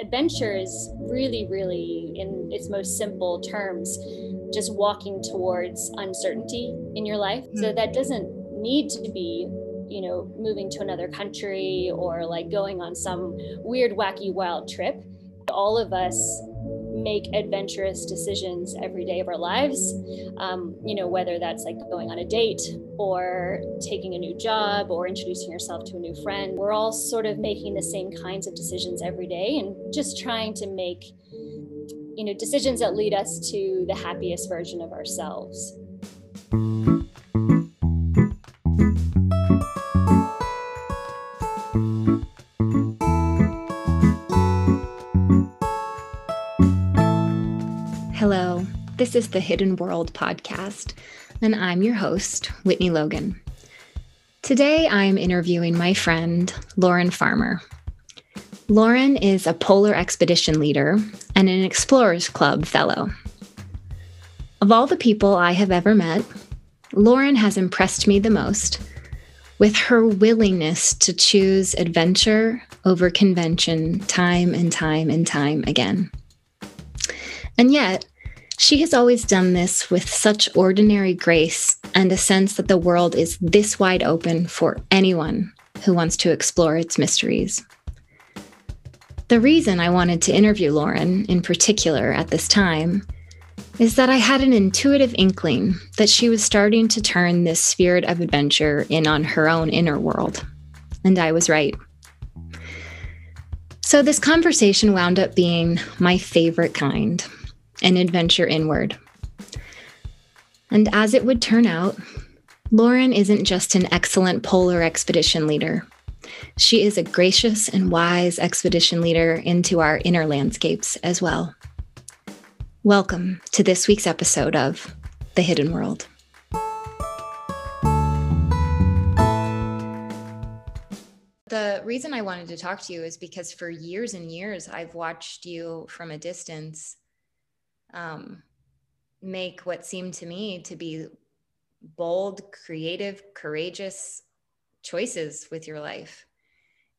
Adventure is really, really, in its most simple terms, just walking towards uncertainty in your life. So hmm. that doesn't need to be, you know, moving to another country or like going on some weird, wacky, wild trip. All of us make adventurous decisions every day of our lives. Um, you know, whether that's like going on a date or taking a new job or introducing yourself to a new friend. We're all sort of making the same kinds of decisions every day and just trying to make, you know, decisions that lead us to the happiest version of ourselves. This is the Hidden World podcast, and I'm your host, Whitney Logan. Today, I'm interviewing my friend, Lauren Farmer. Lauren is a polar expedition leader and an Explorers Club fellow. Of all the people I have ever met, Lauren has impressed me the most with her willingness to choose adventure over convention time and time and time again. And yet, she has always done this with such ordinary grace and a sense that the world is this wide open for anyone who wants to explore its mysteries. The reason I wanted to interview Lauren in particular at this time is that I had an intuitive inkling that she was starting to turn this spirit of adventure in on her own inner world. And I was right. So, this conversation wound up being my favorite kind an adventure inward. And as it would turn out, Lauren isn't just an excellent polar expedition leader. She is a gracious and wise expedition leader into our inner landscapes as well. Welcome to this week's episode of The Hidden World. The reason I wanted to talk to you is because for years and years, I've watched you from a distance um, make what seemed to me to be bold, creative, courageous choices with your life.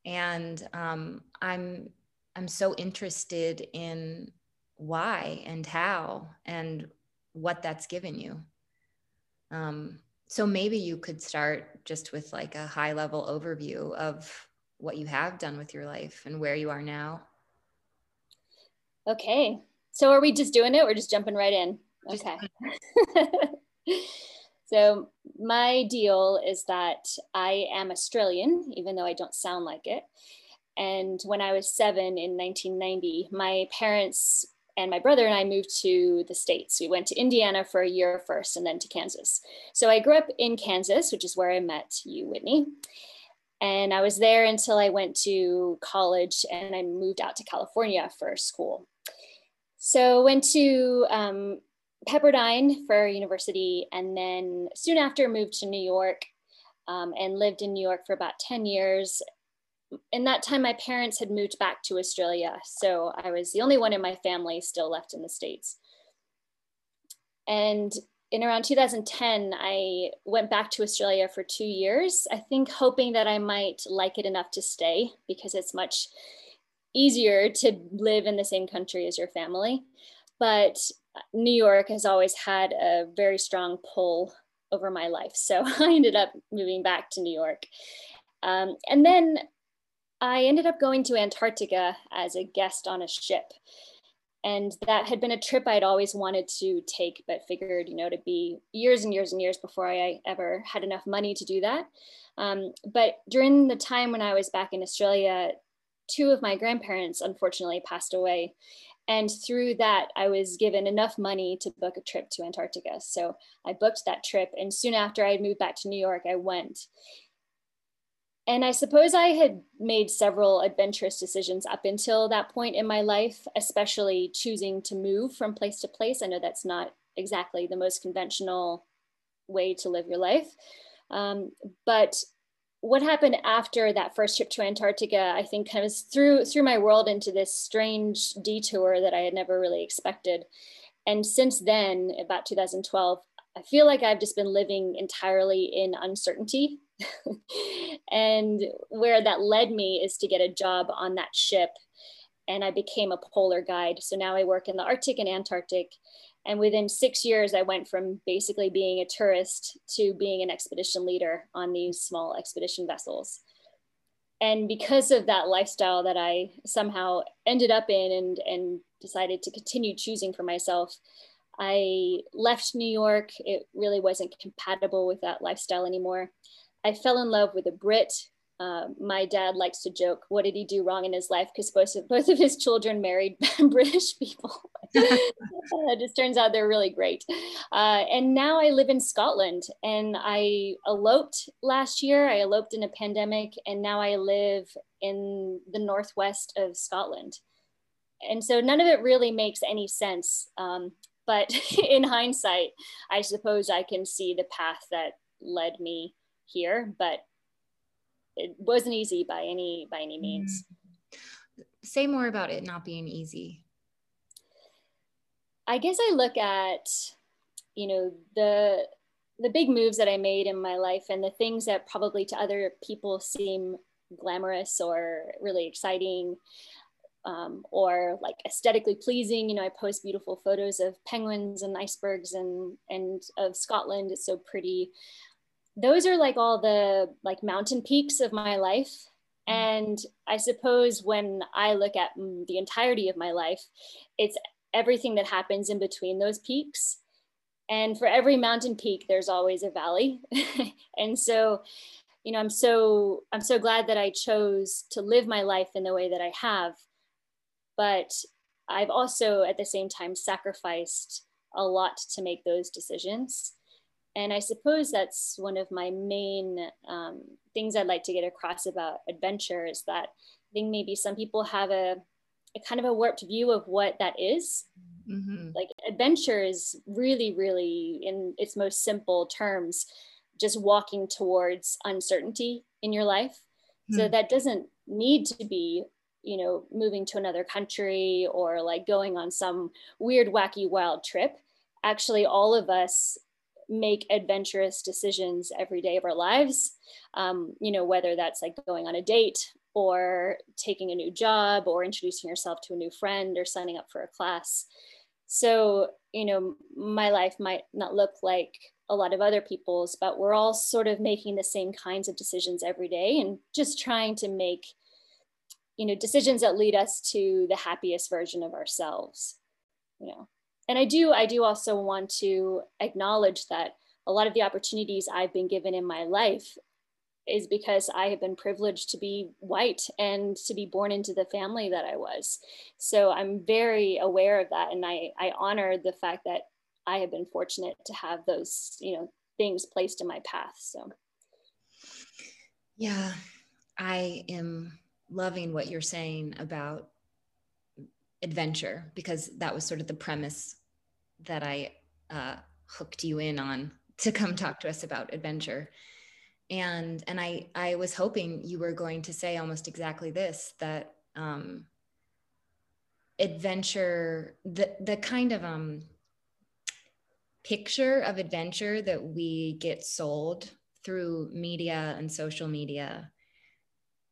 And um, I'm I'm so interested in why and how and what that's given you. Um, so maybe you could start just with like a high level overview of what you have done with your life and where you are now. Okay. So are we just doing it? We're just jumping right in. Okay. so my deal is that I am Australian, even though I don't sound like it. And when I was seven in 1990, my parents and my brother and I moved to the States. We went to Indiana for a year first and then to Kansas. So I grew up in Kansas, which is where I met you, Whitney. And I was there until I went to college and I moved out to California for school. So went to um, Pepperdine for university, and then soon after moved to New York um, and lived in New York for about 10 years. In that time, my parents had moved back to Australia, so I was the only one in my family still left in the States. And in around 2010, I went back to Australia for two years, I think hoping that I might like it enough to stay because it's much easier to live in the same country as your family. But New York has always had a very strong pull over my life. So I ended up moving back to New York. Um, and then I ended up going to Antarctica as a guest on a ship. And that had been a trip I'd always wanted to take, but figured, you know, to be years and years and years before I ever had enough money to do that. Um, but during the time when I was back in Australia, two of my grandparents unfortunately passed away. And through that, I was given enough money to book a trip to Antarctica. So I booked that trip. And soon after I moved back to New York, I went. And I suppose I had made several adventurous decisions up until that point in my life, especially choosing to move from place to place. I know that's not exactly the most conventional way to live your life. Um, but what happened after that first trip to Antarctica, I think kind of threw threw my world into this strange detour that I had never really expected. And since then, about 2012, I feel like I've just been living entirely in uncertainty. and where that led me is to get a job on that ship and I became a polar guide. So now I work in the Arctic and Antarctic. And within six years, I went from basically being a tourist to being an expedition leader on these small expedition vessels. And because of that lifestyle that I somehow ended up in and, and decided to continue choosing for myself, I left New York. It really wasn't compatible with that lifestyle anymore. I fell in love with a Brit uh, my dad likes to joke, what did he do wrong in his life? Because both of, both of his children married British people. it just turns out they're really great. Uh, and now I live in Scotland and I eloped last year. I eloped in a pandemic and now I live in the northwest of Scotland. And so none of it really makes any sense. Um, but in hindsight, I suppose I can see the path that led me here. But it wasn't easy by any by any means. Mm. Say more about it not being easy. I guess I look at, you know, the the big moves that I made in my life and the things that probably to other people seem glamorous or really exciting um, or like aesthetically pleasing. You know, I post beautiful photos of penguins and icebergs and and of Scotland. It's so pretty those are like all the like mountain peaks of my life. Mm. And i suppose when i look at mm, the entirety of my life it's everything that happens in between those peaks. And for every mountain peak there's always a valley. And so you know i'm so i'm so glad that i chose to live my life in the way that i have. But i've also at the same time sacrificed a lot to make those decisions and I suppose that's one of my main um, things I'd like to get across about adventure is that I think maybe some people have a, a kind of a warped view of what that is. Mm-hmm. Like adventure is really, really, in its most simple terms, just walking towards uncertainty in your life. Mm-hmm. So hmm. that doesn't need to be you know moving to another country or like going on some weird wacky wild trip actually all of us make adventurous decisions every day of our lives. Um, you know, whether that's like going on a date or taking a new job or introducing yourself to a new friend or signing up for a class. So, you know, my life might not look like a lot of other people's, but we're all sort of making the same kinds of decisions every day and just trying to make, you know, decisions that lead us to the happiest version of ourselves, you know and I do, I do also want to acknowledge that a lot of the opportunities I've been given in my life is because I have been privileged to be white and to be born into the family that I was. So I'm very aware of that. And I, I honor the fact that I have been fortunate to have those, you know, things placed in my path. So yeah, I am loving what you're saying about adventure because that was sort of the premise that I uh, hooked you in on to come talk to us about adventure. And and I I was hoping you were going to say almost exactly this that um, adventure the the kind of um, picture of adventure that we get sold through media and social media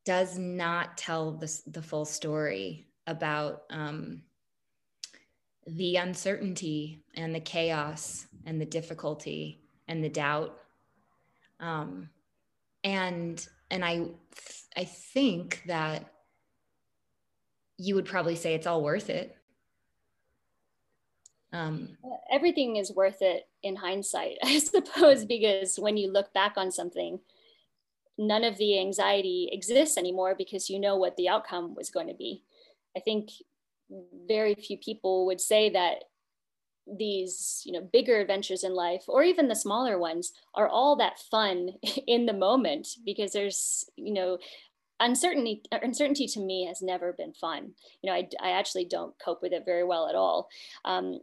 does not tell the, the full story about um, the uncertainty and the chaos and the difficulty and the doubt. Um, and and i i think that you would probably say it's all worth it. Um, everything is worth it in hindsight i suppose because when you look back on something none of the anxiety exists anymore because you know what the outcome was going to be I think very few people would say that these you know bigger adventures in life or even the smaller ones are all that fun in the moment because there's you know uncertainty uncertainty to me has never been fun. You know i, I actually don't cope with it very well at all. Um,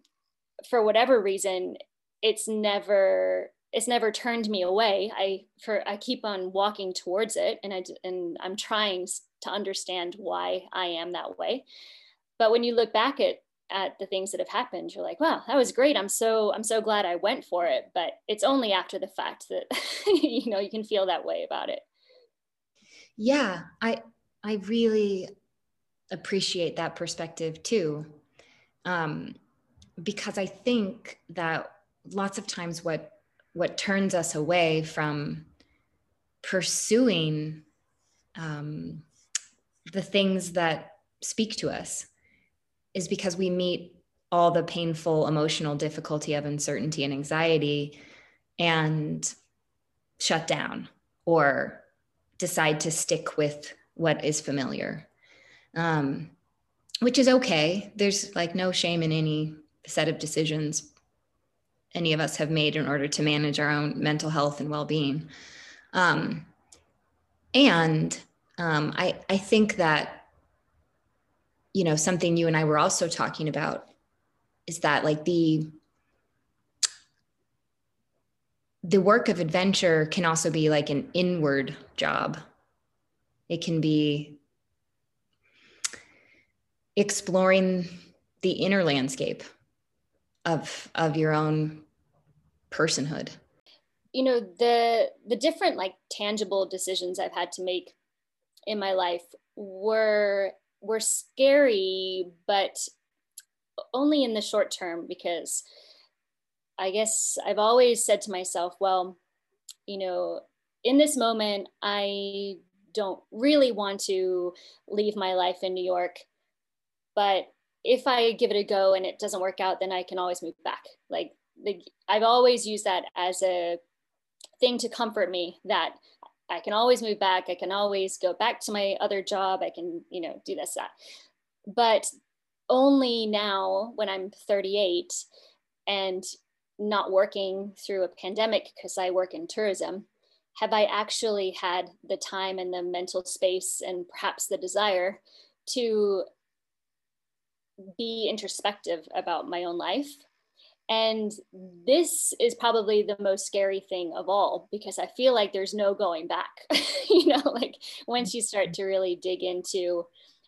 for whatever reason it's never it's never turned me away. I for i keep on walking towards it and i and i'm trying to understand why I am that way. But when you look back at at the things that have happened, you're like, wow, that was great. I'm so I'm so glad I went for it. But it's only after the fact that you know you can feel that way about it. Yeah, I I really appreciate that perspective too. Um, because I think that lots of times what what turns us away from pursuing um, the things that speak to us is because we meet all the painful emotional difficulty of uncertainty and anxiety and shut down or decide to stick with what is familiar um, which is okay. There's like no shame in any set of decisions any of us have made in order to manage our own mental health and well-being. Um, and um, I, I think that you know something you and i were also talking about is that like the the work of adventure can also be like an inward job. It can be exploring the inner landscape of of your own personhood. You know the the different like tangible decisions i've had to make in my life were were scary but only in the short term because i guess i've always said to myself well you know in this moment i don't really want to leave my life in new york but if i give it a go and it doesn't work out then i can always move back. Like the, i've always used that as a thing to comfort me that I can always move back. I can always go back to my other job. I can, you know, do this, that. But only now when I'm 38 and not working through a pandemic because I work in tourism, have I actually had the time and the mental space and perhaps the desire to be introspective about my own life and this is probably the most scary thing of all because I feel like there's no going back. you know, like once you start to really dig into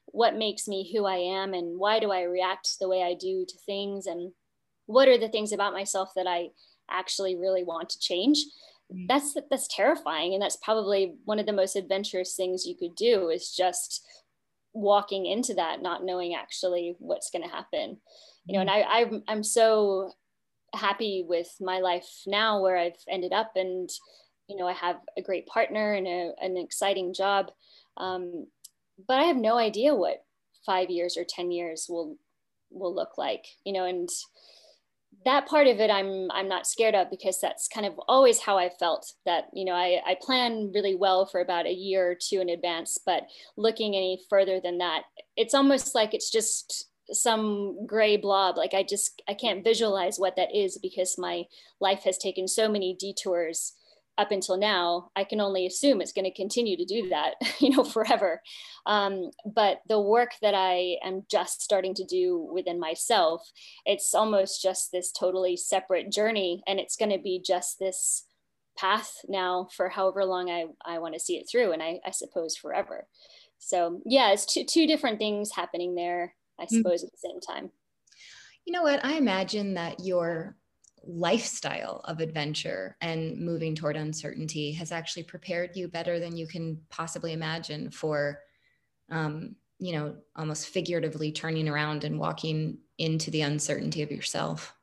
what makes me who I am and why do I react the way I do to things and what are the things about myself that I actually really want to change. Mm. That's that's terrifying and that's probably one of the most adventurous things you could do is just walking into that not knowing actually what's going to happen you know and. I, I'm, I'm so happy with my life now where I've ended up. And you know I have a great partner and a, an exciting job. Um, but I have no idea what five years or ten years will will look like you know and that part of it I'm I'm not scared of because that's kind of always how I felt that you know I, I plan really well for about a year or two in advance but looking any further than that it's almost like it's just some gray blob. Like i just i can't visualize what that is because my life has taken so many detours up until now. I can only assume it's going to continue to do that you know forever. Um, but the work that i am just starting to do within myself it's almost just this totally separate journey and it's going to be just this path now for however long i, I want to see it through and I, I suppose forever. So yeah it's two, two different things happening there I mm-hmm. suppose, mm-hmm. at the same time. You know what? I imagine that your lifestyle of adventure and moving toward uncertainty has actually prepared you better than you can possibly imagine for, um, you know, almost figuratively turning around and walking into the uncertainty of yourself.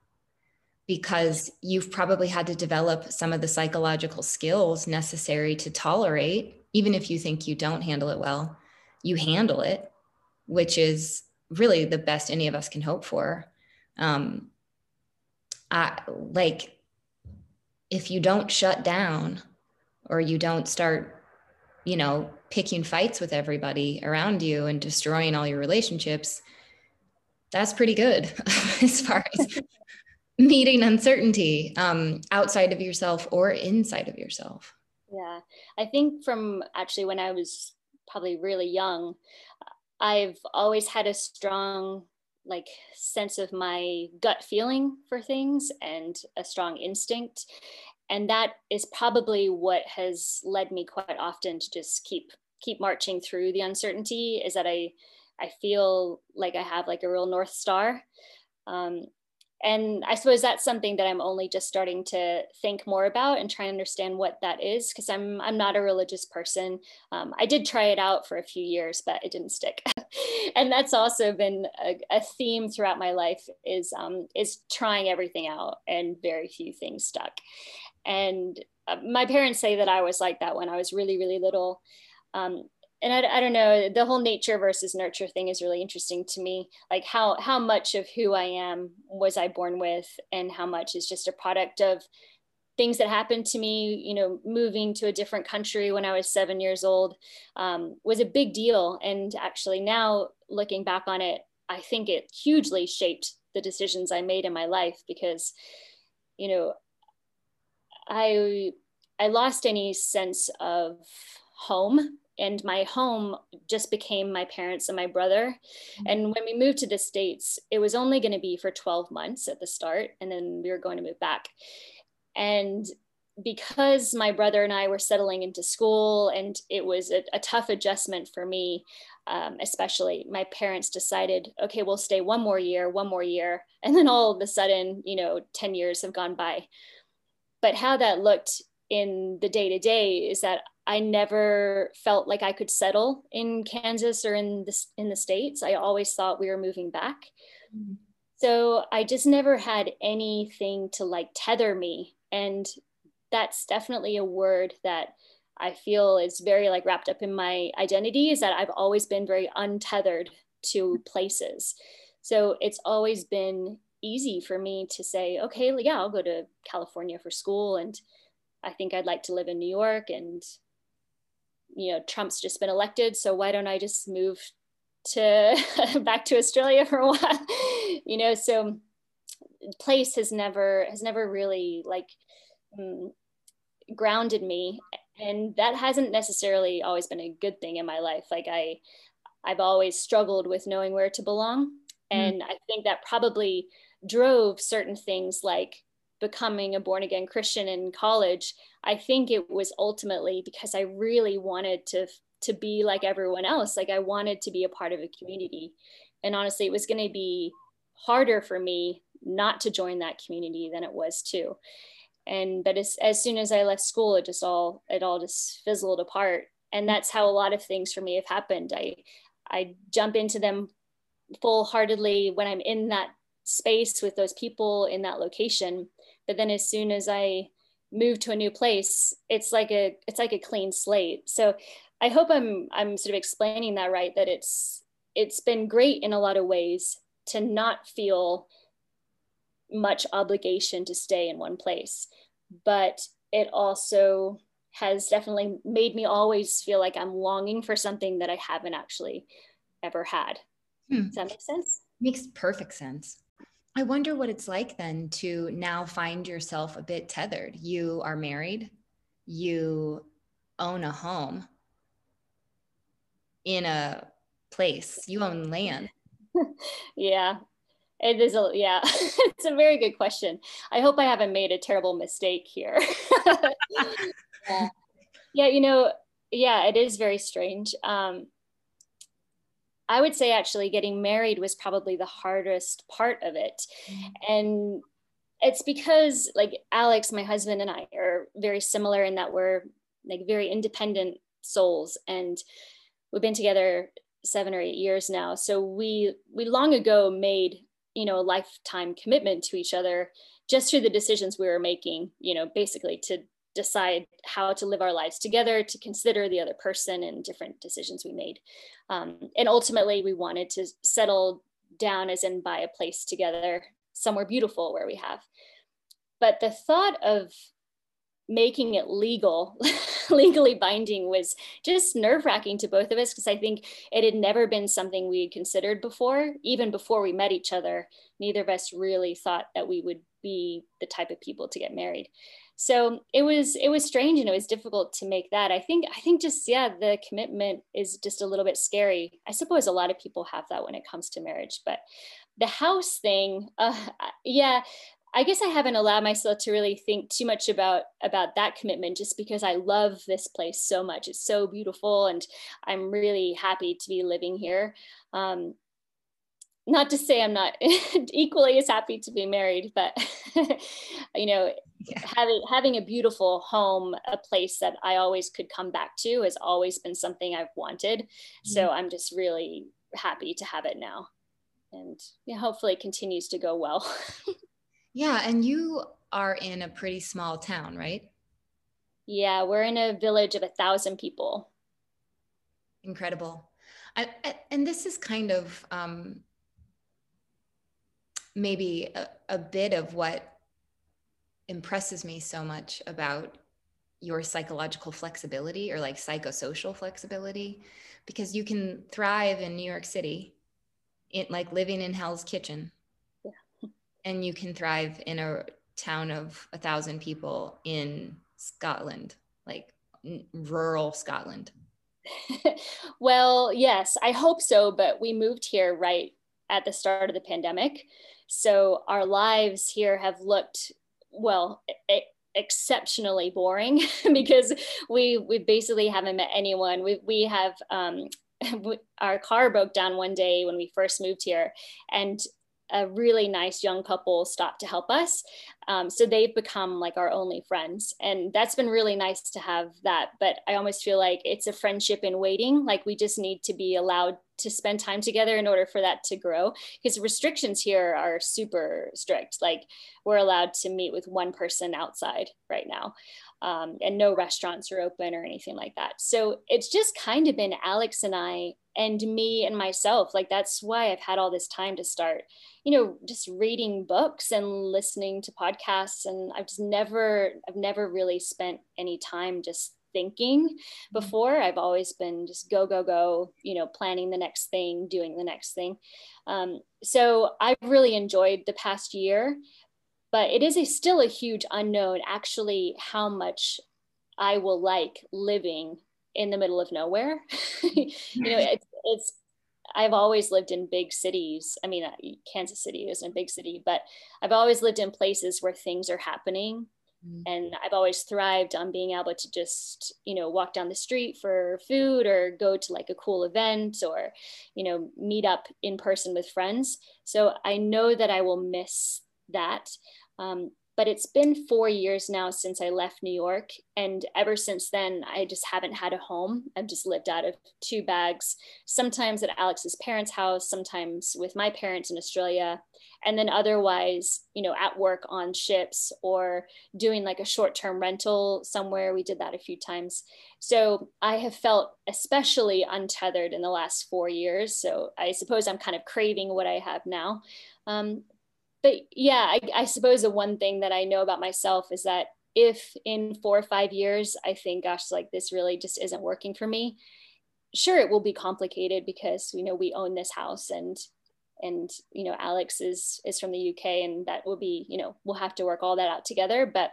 Because you've probably had to develop some of the psychological skills necessary to tolerate, even if you think you don't handle it well, you handle it, which is really the best any of us can hope for. Um, I like if you don't shut down or you don't start, you know, picking fights with everybody around you and destroying all your relationships, that's pretty good as far as meeting uncertainty um, outside of yourself or inside of yourself. Yeah, I think from actually when I was probably really young, I've always had a strong like sense of my gut feeling for things and a strong instinct. And that is probably what has led me quite often to just keep keep marching through the uncertainty is that i i feel like i have like a real north star. Um, and i suppose that's something that i'm only just starting to think more about and try and understand what that is because i'm i'm not a religious person. Um, i did try it out for a few years but it didn't stick. And that's also been a, a, theme throughout my life is um, is trying everything out and very few things stuck. And uh, my parents say that i was like that when i was really really little. Um, and I, I don't know the whole nature versus nurture thing is really interesting to me like how how much of who i am was i born with and how much is just a product of things that happened to me you know moving to a different country when i was seven years old um, was a big deal. And actually now looking back on it i think it hugely shaped the decisions i made in my life because you know i i lost any sense of home and my home just became my parents and my brother. Mm-hmm. And when we moved to the States, it was only going to be for 12 months at the start, and then we were going to move back. And because my brother and I were settling into school, and it was a, a tough adjustment for me, um, especially, my parents decided, okay, we'll stay one more year, one more year. And then all of a sudden, you know, 10 years have gone by. But how that looked in the day to day is that I never felt like I could settle in Kansas or in the, in the States. I always thought we were moving back. Mm-hmm. So I just never had anything to like tether me. And that's definitely a word that I feel is very like wrapped up in my identity is that I've always been very untethered to places. So it's always been easy for me to say, okay, yeah, I'll go to California for school and I think I'd like to live in New York and you know trump's just been elected so why don't i just move to back to australia for a while you know so place has never has never really like um, grounded me and that hasn't necessarily always been a good thing in my life like i i've always struggled with knowing where to belong mm. and i think that probably drove certain things like becoming a born again Christian in college, I think it was ultimately because I really wanted to to be like everyone else. Like I wanted to be a part of a community. And honestly, it was going to be harder for me not to join that community than it was to. And but as, as soon as I left school, it just all it all just fizzled apart. And that's how a lot of things for me have happened. I I jump into them full heartedly when I'm in that space with those people in that location but then as soon as i move to a new place it's like a it's like a clean slate. So i hope i'm i'm sort of explaining that right that it's it's been great in a lot of ways to not feel much obligation to stay in one place but it also has definitely made me always feel like i'm longing for something that i haven't actually ever had. Hmm. does that make sense? Makes perfect sense I wonder what it's like then to now find yourself a bit tethered. You are married, you own a home in a place, you own land. yeah, it is a yeah, it's a very good question. I hope I haven't made a terrible mistake here. yeah. yeah, you know, yeah, it is very strange. Um, I would say actually getting married was probably the hardest part of it. Mm-hmm. And it's because like Alex, my husband, and I are very similar in that we're like very independent souls and we've been together seven or eight years now. So we we long ago made, you know, a lifetime commitment to each other just through the decisions we were making, you know, basically to decide how to live our lives together, to consider the other person and different decisions we made. Um, and ultimately, we wanted to settle down, as in buy a place together, somewhere beautiful where we have. But the thought of making it legal, legally binding, was just nerve wracking to both of us because I think it had never been something we had considered before. Even before we met each other, neither of us really thought that we would be the type of people to get married so it was it was strange and it was difficult to make that. I think i think just yeah the commitment is just a little bit scary. I suppose a lot of people have that when it comes to marriage but the house thing uh, yeah i guess i haven't allowed myself to really think too much about about that commitment just because i love this place so much. It's so beautiful and i'm really happy to be living here. Um, not to say I'm not equally as happy to be married, but you know, yeah. having having a beautiful home, a place that I always could come back to, has always been something I've wanted. Mm-hmm. So I'm just really happy to have it now. And yeah, hopefully it continues to go well. yeah. And you are in a pretty small town, right? Yeah, we're in a village of a thousand people. Incredible. I, I, and this is kind of um, maybe a, a bit of what impresses me so much about your psychological flexibility or like psychosocial flexibility because you can thrive in New York City in like living in Hell's Kitchen. Yeah. and you can thrive in a town of a thousand people in Scotland like rural Scotland. Well yes I hope so but we moved here right at the start of the pandemic so our lives here have looked well exceptionally boring because we we basically haven't met anyone. We we have um, our car broke down one day when we first moved here, and a really nice young couple stopped to help us. Um, so they've become like our only friends. And that's been really nice to have that. But I almost feel like it's a friendship in waiting. Like we just need to be allowed to spend time together in order for that to grow. Because restrictions here are super strict. Like we're allowed to meet with one person outside right now. Um, and no restaurants are open or anything like that. So it's just kind of been Alex and I and me and myself. Like that's why I've had all this time to start, you know, just reading books and listening to podcasts. And I've just never, I've never really spent any time just thinking mm-hmm. before. I've always been just go, go, go, you know, planning the next thing, doing the next thing. Um, so I've really enjoyed the past year, but it is a, still a huge unknown actually how much I will like living in the middle of nowhere. you know, it's, it's, I've always lived in big cities. I mean, uh, Kansas City isn't a big city, but I've always lived in places where things are happening. Mm-hmm. And I've always thrived on being able to just, you know, walk down the street for food or go to like a cool event or, you know, meet up in person with friends. So I know that I will miss that. Um, but it's been four years now since I left New York. And ever since then, I just haven't had a home. I've just lived out of two bags, sometimes at Alex's parents' house, sometimes with my parents in Australia. And then otherwise, you know, at work on ships or doing like a short term rental somewhere. We did that a few times. So I have felt especially untethered in the last four years. So I suppose I'm kind of craving what I have now. Um, but yeah, I, I suppose the one thing that I know about myself is that if in four or five years I think, gosh, like this really just isn't working for me, sure it will be complicated because you know we own this house and and you know Alex is is from the UK and that will be you know we'll have to work all that out together. But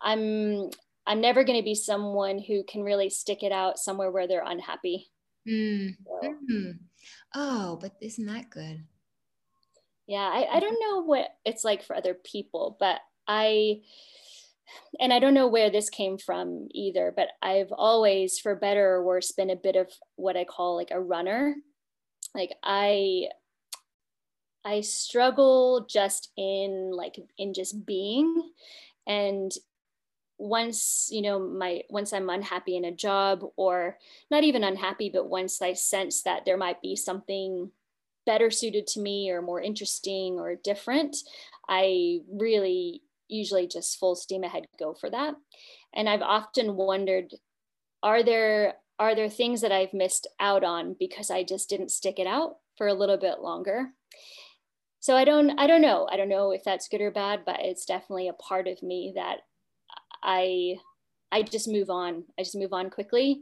I'm I'm never going to be someone who can really stick it out somewhere where they're unhappy. Mm. So. Mm. Oh, but isn't that good? Yeah I, I don't know what it's like for other people but i and i don't know where this came from either but i've always for better or worse been a bit of what i call like a runner. Like i i struggle just in like in just being. And once you know my once i'm unhappy in a job or not even unhappy but once i sense that there might be something better suited to me or more interesting or different, I really usually just full steam ahead go for that. And I've often wondered, are there are there things that I've missed out on because I just didn't stick it out for a little bit longer? So I don't I don't know. I don't know if that's good or bad, but it's definitely a part of me that I I just move on. I just move on quickly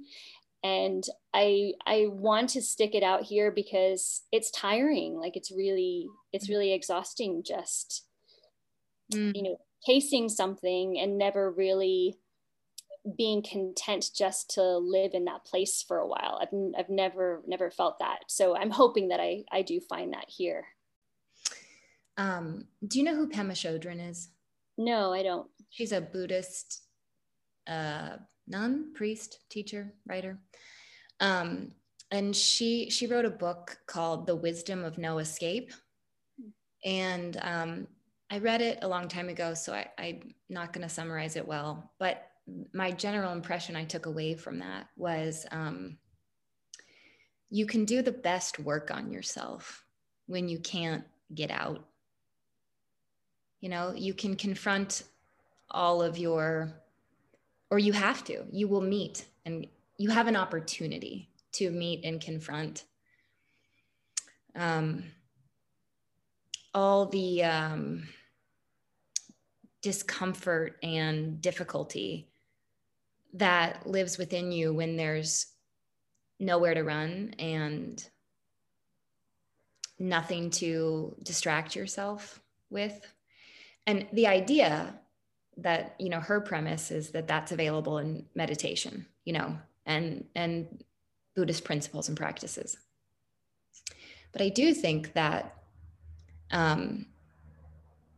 and i i want to stick it out here because it's tiring. Like it's really it's mm. really exhausting just mm. you know chasing something and never really being content just to live in that place for a while. I've, I've never never felt that. So i'm hoping that i i do find that here. Um, do you know who pema chodron is? No i don't. She's a buddhist uh, nun, priest, teacher, writer. Um, and she she wrote a book called The Wisdom of No Escape. And um, I read it a long time ago, so I, I'm not going to summarize it well. But my general impression I took away from that was um, you can do the best work on yourself when you can't get out. You know, you can confront all of your, or you have to, you will meet and you have an opportunity to meet and confront um, all the um, discomfort and difficulty that lives within you when there's nowhere to run and nothing to distract yourself with. And the idea that you know her premise is that that's available in meditation you know and and buddhist principles and practices. But i do think that um,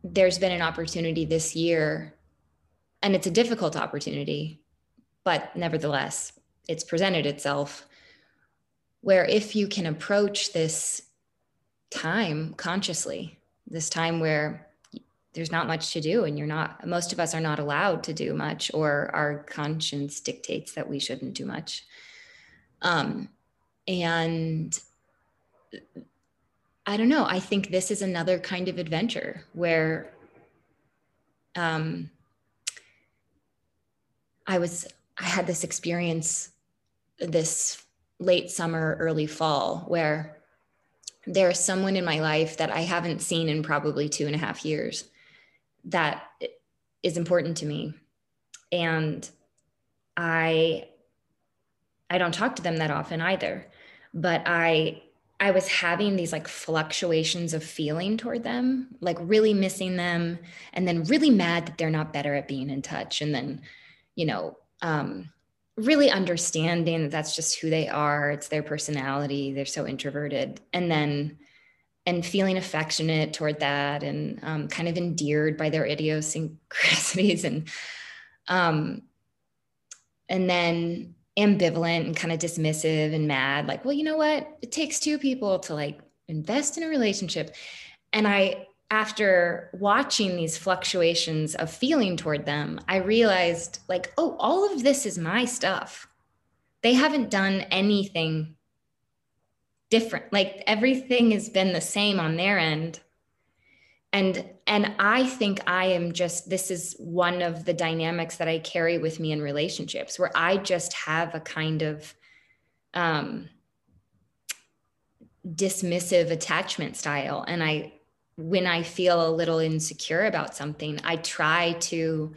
there's been an opportunity this year and it's a difficult opportunity but nevertheless it's presented itself where if you can approach this time consciously, this time where there's not much to do and you're not most of us are not allowed to do much or our conscience dictates that we shouldn't do much. Um, and i don't know. I think this is another kind of adventure where um, i was i had this experience this late summer, early fall, where there's someone in my life that I haven't seen in probably two and a half years that is important to me. And I I don't talk to them that often either. But I I was having these like fluctuations of feeling toward them, like really missing them, and then really mad that they're not better at being in touch. And then, you know, um, really understanding that that's just who they are it's their personality they're so introverted and then and feeling affectionate toward that and um, kind of endeared by their idiosyncrasies and um, and then ambivalent and kind of dismissive and mad like well you know what it takes two people to like invest in a relationship and i after watching these fluctuations of feeling toward them, I realized like, oh, all of this is my stuff. They haven't done anything different. Like everything has been the same on their end. And and I think I am just this is one of the dynamics that I carry with me in relationships where I just have a kind of um dismissive attachment style and I when I feel a little insecure about something, I try to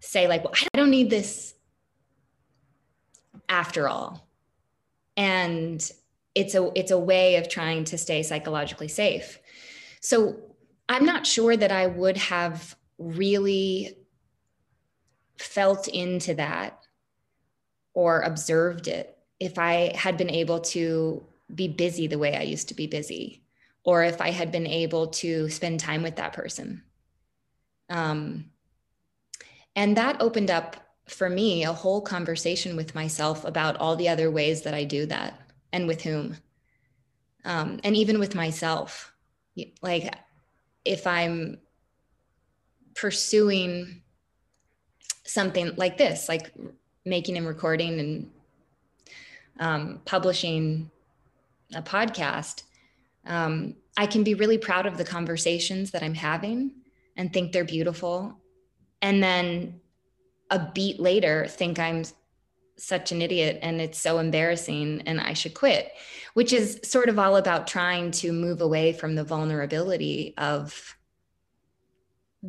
say, like, well, I don't need this after all. And it's a it's a way of trying to stay psychologically safe. So I'm not sure that I would have really felt into that or observed it if I had been able to be busy the way I used to be busy or if I had been able to spend time with that person. Um, and that opened up for me a whole conversation with myself about all the other ways that I do that and with whom. Um, and even with myself. Like if I'm pursuing something like this, like making and recording and um, publishing a podcast, um, I can be really proud of the conversations that I'm having and think they're beautiful. And then a beat later, think I'm such an idiot and it's so embarrassing and I should quit, which is sort of all about trying to move away from the vulnerability of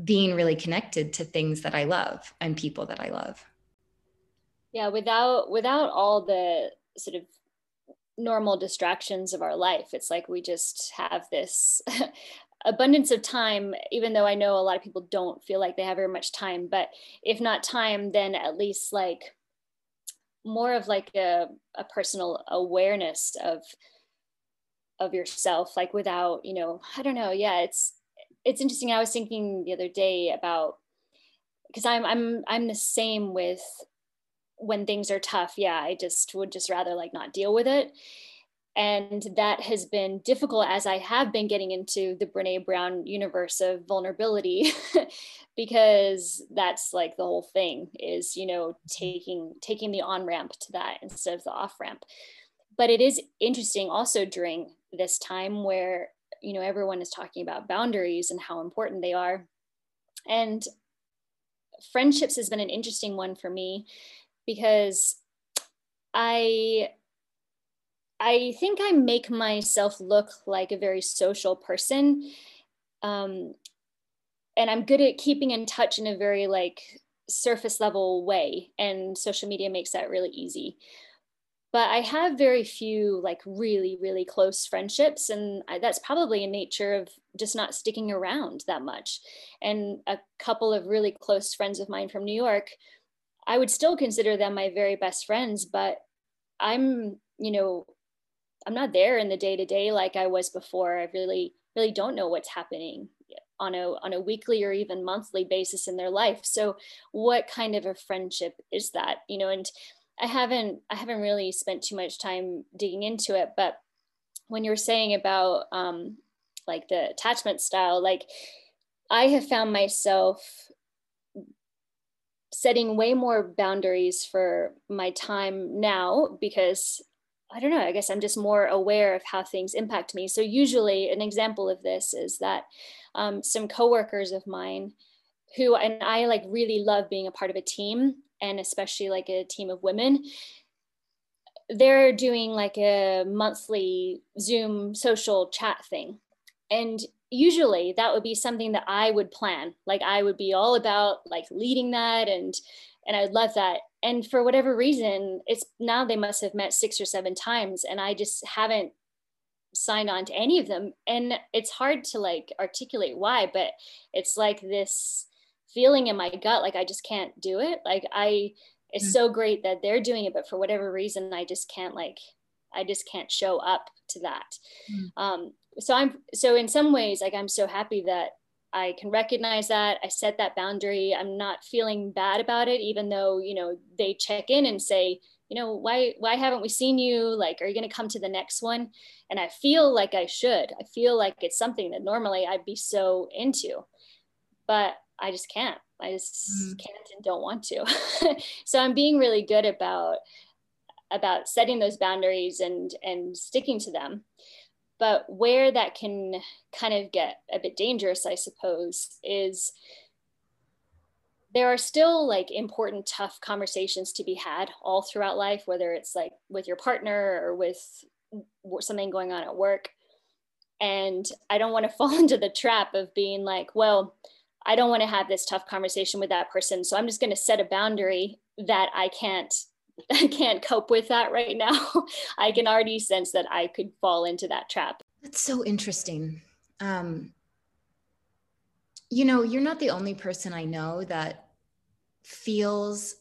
being really connected to things that I love and people that I love. Yeah, without without all the sort of normal distractions of our life. It's like we just have this abundance of time, even though I know a lot of people don't feel like they have very much time. But if not time, then at least like more of like a, a personal awareness of of yourself like without you know i don't know. Yeah it's it's interesting. I was thinking the other day about because i'm i'm i'm the same with when things are tough, yeah, I just would just rather like not deal with it. And that has been difficult as I have been getting into the Brene Brown universe of vulnerability, because that's like the whole thing is, you know, mm-hmm. taking taking the on ramp to that instead of the off ramp. but it is interesting also during this time where you know everyone is talking about boundaries and how important they are and friendships has been an interesting one for me because i i think i make myself look like a very social person um, and i'm good at keeping in touch in a very like surface level way and social media makes that really easy. But i have very few like really really close friendships and I, that's probably a nature of just not sticking around that much. And a couple of really close friends of mine from new york i would still consider them my very best friends but i'm you know i'm not there in the day to day like i was before. I really really don't know what's happening on a on a weekly or even monthly basis in their life. So what kind of a friendship is that? You know and i haven't i haven't really spent too much time digging into it but when you're saying about um like the attachment style like i have found myself setting way more boundaries for my time now because I don't know, I guess I'm just more aware of how things impact me. So, usually, an example of this is that um, some coworkers of mine who, and I like really love being a part of a team and especially like a team of women, they're doing like a monthly Zoom social chat thing. And usually that would be something that I would plan. Like I would be all about like leading that and and I would love that. And for whatever reason, it's now they must have met six or seven times, and I just haven't signed on to any of them. And it's hard to like articulate why, but it's like this feeling in my gut, like I just can't do it. Like I, it's mm-hmm. so great that they're doing it, but for whatever reason, I just can't like, I just can't show up to that. Mm-hmm. Um, so I'm so in some ways, like I'm so happy that I can recognize that. I set that boundary. I'm not feeling bad about it, even though, you know, they check in and say, you know, why why haven't we seen you? Like, are you gonna come to the next one? And I feel like I should. I feel like it's something that normally I'd be so into, but I just can't. I just mm. can't and don't want to. so I'm being really good about about setting those boundaries and and sticking to them. But where that can kind of get a bit dangerous, I suppose, is there are still like important, tough conversations to be had all throughout life, whether it's like with your partner or with something going on at work. And I don't want to fall into the trap of being like, well, I don't want to have this tough conversation with that person. So I'm just going to set a boundary that I can't can't cope with that right now. I can already sense that I could fall into that trap. That's so interesting. Um, you know, you're not the only person I know that feels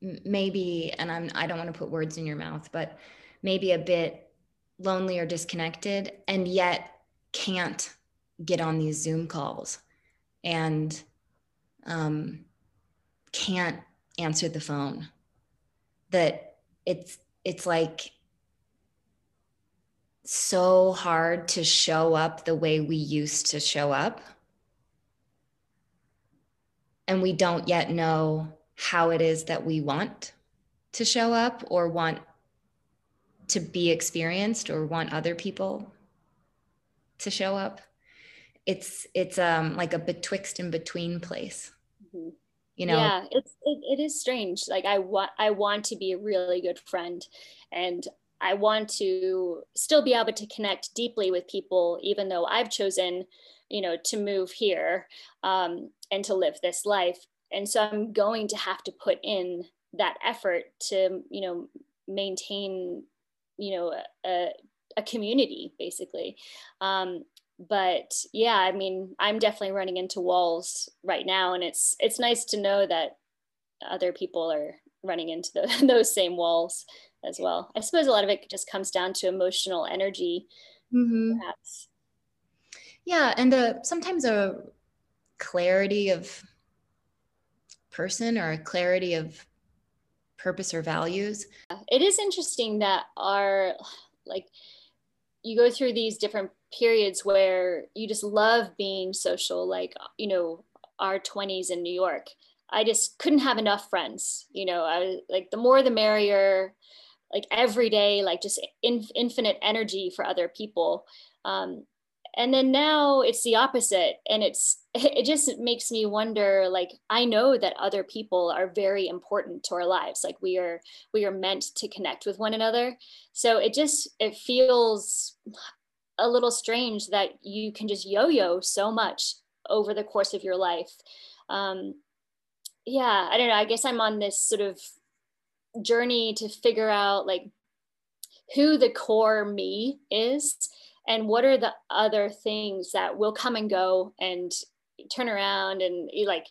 maybe, and I'm I don't want to put words in your mouth, but maybe a bit lonely or disconnected, and yet can't get on these Zoom calls and um, can't answer the phone that it's it's like so hard to show up the way we used to show up. And we don't yet know how it is that we want to show up or want to be experienced or want other people to show up. It's it's um like a betwixt and between place. Mm-hmm you know? Yeah it's it, it is strange like i want i want to be a really good friend and i want to still be able to connect deeply with people even though i've chosen you know to move here um, and to live this life. And so i'm going to have to put in that effort to you know maintain you know a, a community basically. Um, but yeah i mean i'm definitely running into walls right now and it's it's nice to know that other people are running into the, those same walls as well. I suppose a lot of it just comes down to emotional energy mm-hmm. perhaps. Yeah and uh, sometimes a clarity of person or a clarity of purpose or values. It is interesting that our like you go through these different periods where you just love being social, like, you know, our 20s in New York. I just couldn't have enough friends. You know, I was like, the more the merrier. like every day like just in, infinite energy for other people um, and then now it's the opposite and it's it just makes me wonder like i know that other people are very important to our lives like we are we are meant to connect with one another so it just it feels a little strange that you can just yo-yo so much over the course of your life. Um yeah i don't know i guess i'm on this sort of journey to figure out like who the core me is and what are the other things that will come and go and turn around and like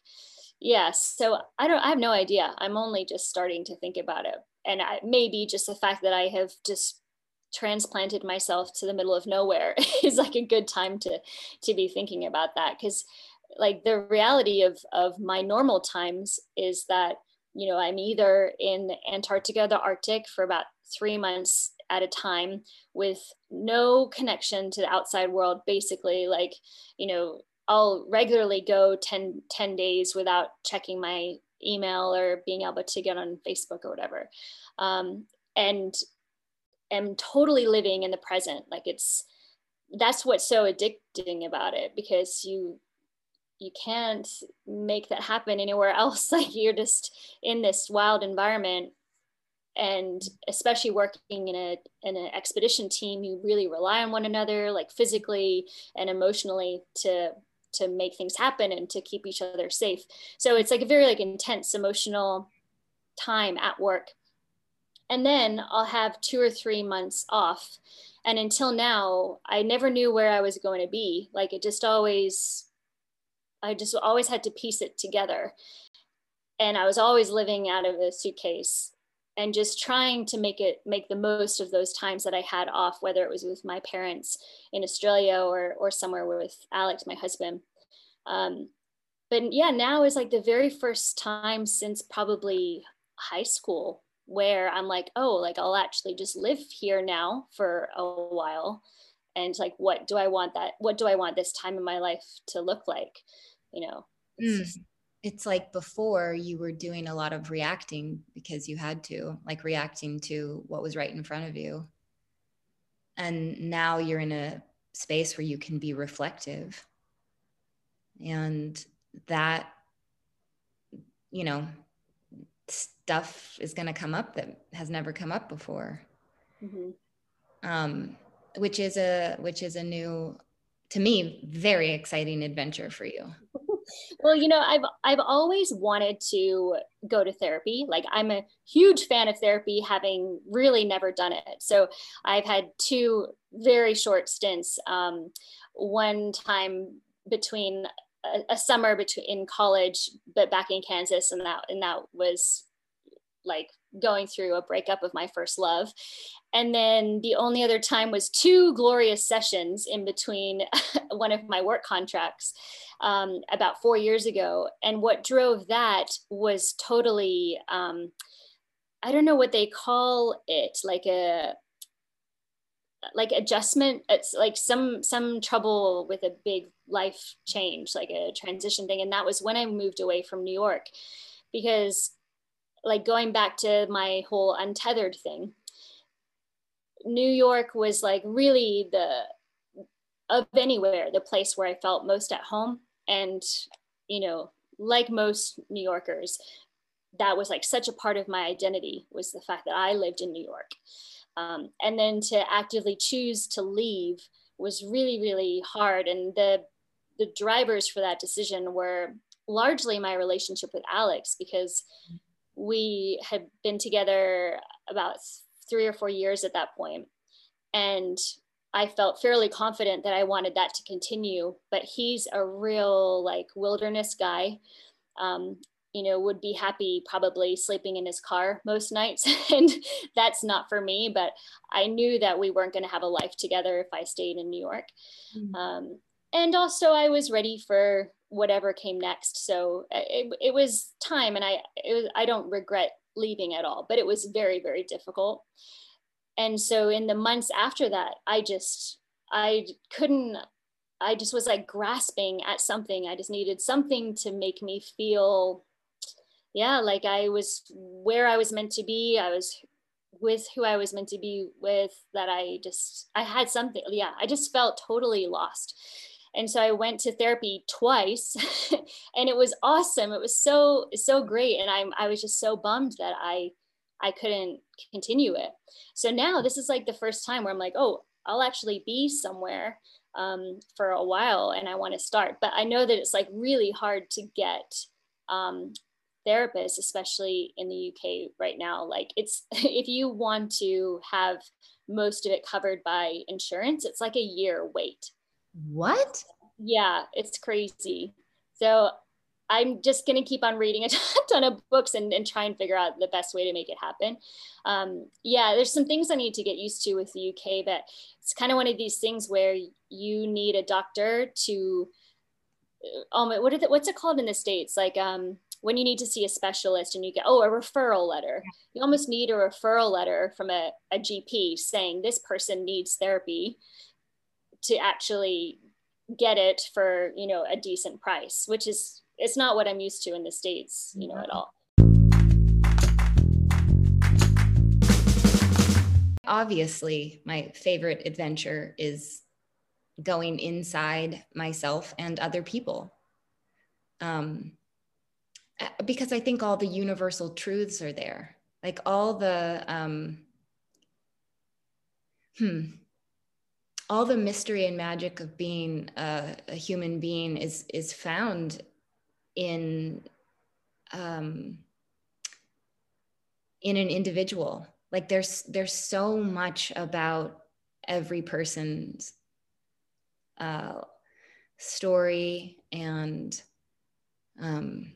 yeah so i don't i have no idea. I'm only just starting to think about it. And I, maybe just the fact that i have just transplanted myself to the middle of nowhere is like a good time to to be thinking about that because like the reality of of my normal times is that you know i'm either in antarctica the arctic for about three months at a time with no connection to the outside world basically like you know i'll regularly go 10 10 days without checking my email or being able to get on facebook or whatever. Um, and am totally living in the present. Like it's that's what's so addicting about it because you you can't make that happen anywhere else. Like you're just in this wild environment. And especially working in a in an expedition team you really rely on one another like physically and emotionally to to make things happen and to keep each other safe. So it's like a very like intense emotional time at work and then i'll have two or three months off. And until now i never knew where i was going to be. Like it just always i just always had to piece it together. And i was always living out of a suitcase and just trying to make it make the most of those times that I had off, whether it was with my parents in Australia or or somewhere with Alex, my husband. Um, but yeah, now is like the very first time since probably high school where I'm like, oh, like I'll actually just live here now for a while. And like, what do I want that? What do I want this time in my life to look like? You know, mm it's like before you were doing a lot of reacting because you had to like reacting to what was right in front of you and now you're in a space where you can be reflective and that you know stuff is going to come up that has never come up before mm-hmm. um, which is a which is a new to me very exciting adventure for you well, you know, I've I've always wanted to go to therapy. Like I'm a huge fan of therapy, having really never done it. So I've had two very short stints. Um, one time between a, a summer between in college, but back in Kansas, and that and that was like going through a breakup of my first love. And then the only other time was two glorious sessions in between one of my work contracts um, about four years ago. And what drove that was totally, um, I don't know what they call it, like a like adjustment it's like some some trouble with a big life change like a transition thing and that was when i moved away from new york because like going back to my whole untethered thing new york was like really the of anywhere the place where i felt most at home. And you know like most new yorkers that was like such a part of my identity was the fact that i lived in new york. Um, and then to actively choose to leave was really really hard. And the the drivers for that decision were largely my relationship with alex because we had been together about three or four years at that point and I felt fairly confident that I wanted that to continue. But he's a real like wilderness guy. Um, you know, would be happy probably sleeping in his car most nights. and that's not for me. But I knew that we weren't going to have a life together if I stayed in New York. Mm-hmm. Um, and also, I was ready for whatever came next. So uh, it, it was time, and I was, I don't regret leaving at all. But it was very very difficult and so in the months after that i just i couldn't i just was like grasping at something i just needed something to make me feel yeah like i was where i was meant to be i was with who I was meant to be with that I just I had something yeah I just felt totally lost and so I went to therapy twice and it was awesome it was so so great and I'm I was just so bummed that I I couldn't continue it so now this is like the first time where I'm like oh I'll actually be somewhere um, for a while and I want to start but I know that it's like really hard to get um, therapists, especially in the UK right now. Like it's if you want to have most of it covered by insurance, it's like a year wait. What? Yeah, it's crazy. So I'm just going to keep on reading a ton of books and, and try and figure out the best way to make it happen. Um, yeah, there's some things I need to get used to with the UK, but it's kind of one of these things where you need a doctor to, um, what it, what's it called in the States? Like, um, when you need to see a specialist and you get, oh, a referral letter, you almost need a referral letter from a, a GP saying this person needs therapy to actually get it for, you know, a decent price, which is, it's not what I'm used to in the States, you know, at all. Obviously, my favorite adventure is going inside myself and other people. Um, because I think all the universal truths are there. Like all the, um, hmm, all the mystery and magic of being a, a human being is is found in um, in an individual. Like there's there's so much about every person's uh, story and um,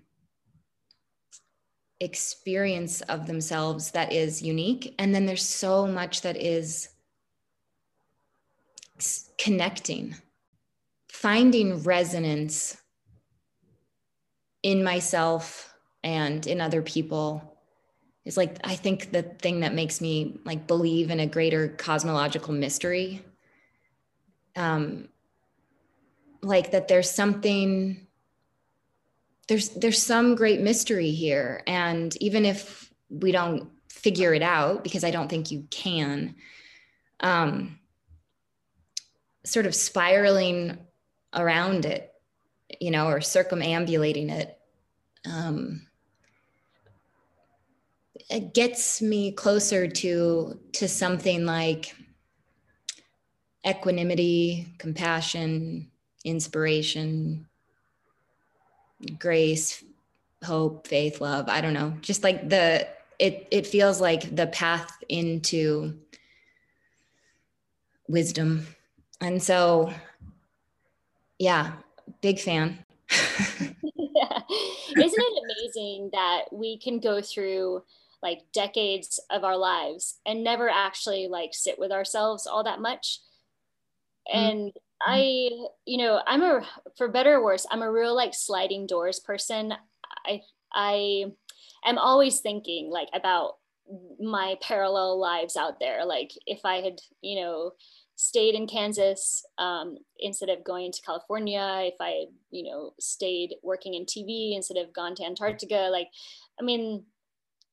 experience of themselves that is unique. And then there's so much that is connecting, finding resonance in myself and in other people is like i think the thing that makes me like believe in a greater cosmological mystery. Um like that there's something there's there's some great mystery here. And even if we don't figure it out because i don't think you can um, sort of spiraling around it you know or circumambulating it um, it gets me closer to to something like equanimity compassion inspiration grace, hope, faith, love. I don't know. Just like the it it feels like the path into wisdom. And so yeah, big fan. yeah. Isn't it amazing that we can go through like decades of our lives and never actually like sit with ourselves all that much? Mm-hmm. And I, you know, I'm a, for better or worse, I'm a real like sliding doors person. I, I am always thinking like about my parallel lives out there. Like if I had, you know, stayed in Kansas um, instead of going to California, if I, you know, stayed working in TV instead of gone to Antarctica, like, I mean,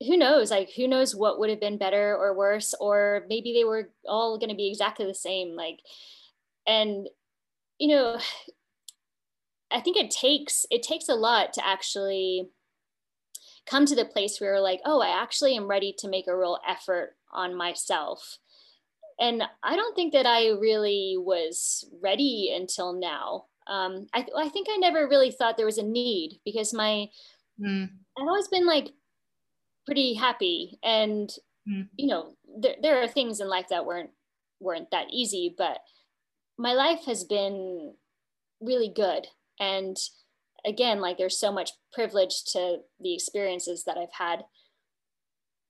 who knows? Like, who knows what would have been better or worse, or maybe they were all going to be exactly the same. Like, and you know, I think it takes it takes a lot to actually come to the place where like, oh, I actually am ready to make a real effort on myself. And I don't think that I really was ready until now. Um, I, I think I never really thought there was a need because my mm. I've always been like pretty happy, and mm. you know, there, there are things in life that weren't weren't that easy, but my life has been really good. And again, like there's so much privilege to the experiences that I've had.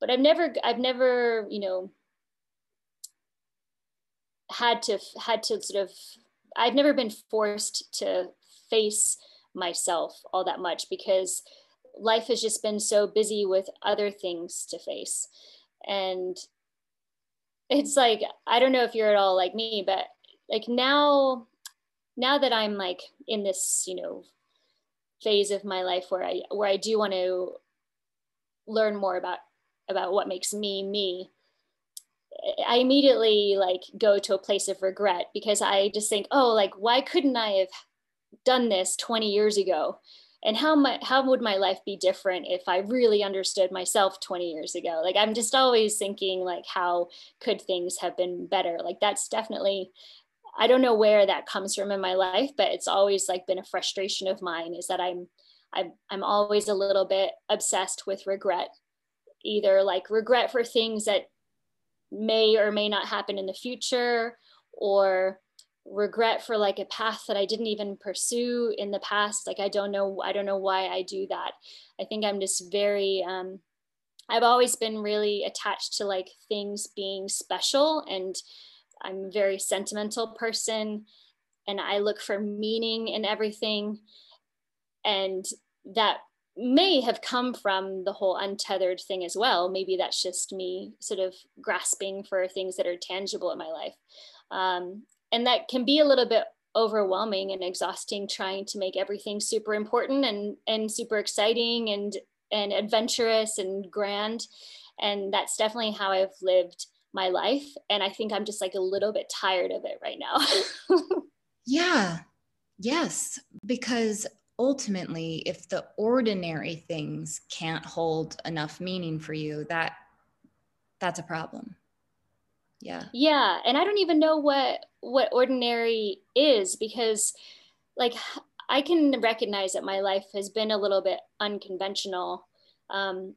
But I've never, I've never, you know, had to had to sort of I've never been forced to face myself all that much because life has just been so busy with other things to face. And it's like, I don't know if you're at all like me, but like now now that i'm like in this you know phase of my life where i where i do want to learn more about about what makes me me I immediately like go to a place of regret because I just think, oh, like why couldn't I have done this 20 years ago? And how my how would my life be different if I really understood myself 20 years ago? Like I'm just always thinking like how could things have been better? Like that's definitely I don't know where that comes from in my life, but it's always like been a frustration of mine is that I'm I'm I'm always a little bit obsessed with regret. Either like regret for things that may or may not happen in the future or regret for like a path that I didn't even pursue in the past. Like I don't know, I don't know why I do that. I think I'm just very um I've always been really attached to like things being special and I'm a very sentimental person and I look for meaning in everything. And that may have come from the whole untethered thing as well. Maybe that's just me sort of grasping for things that are tangible in my life. Um, and that can be a little bit overwhelming and exhausting trying to make everything super important and, and super exciting and, and adventurous and grand. And that's definitely how I've lived my life. And I think I'm just like a little bit tired of it right now. yeah. Yes. Because ultimately, if the ordinary things can't hold enough meaning for you, that that's a problem. Yeah. Yeah. And I don't even know what what ordinary is because like I can recognize that my life has been a little bit unconventional. Um,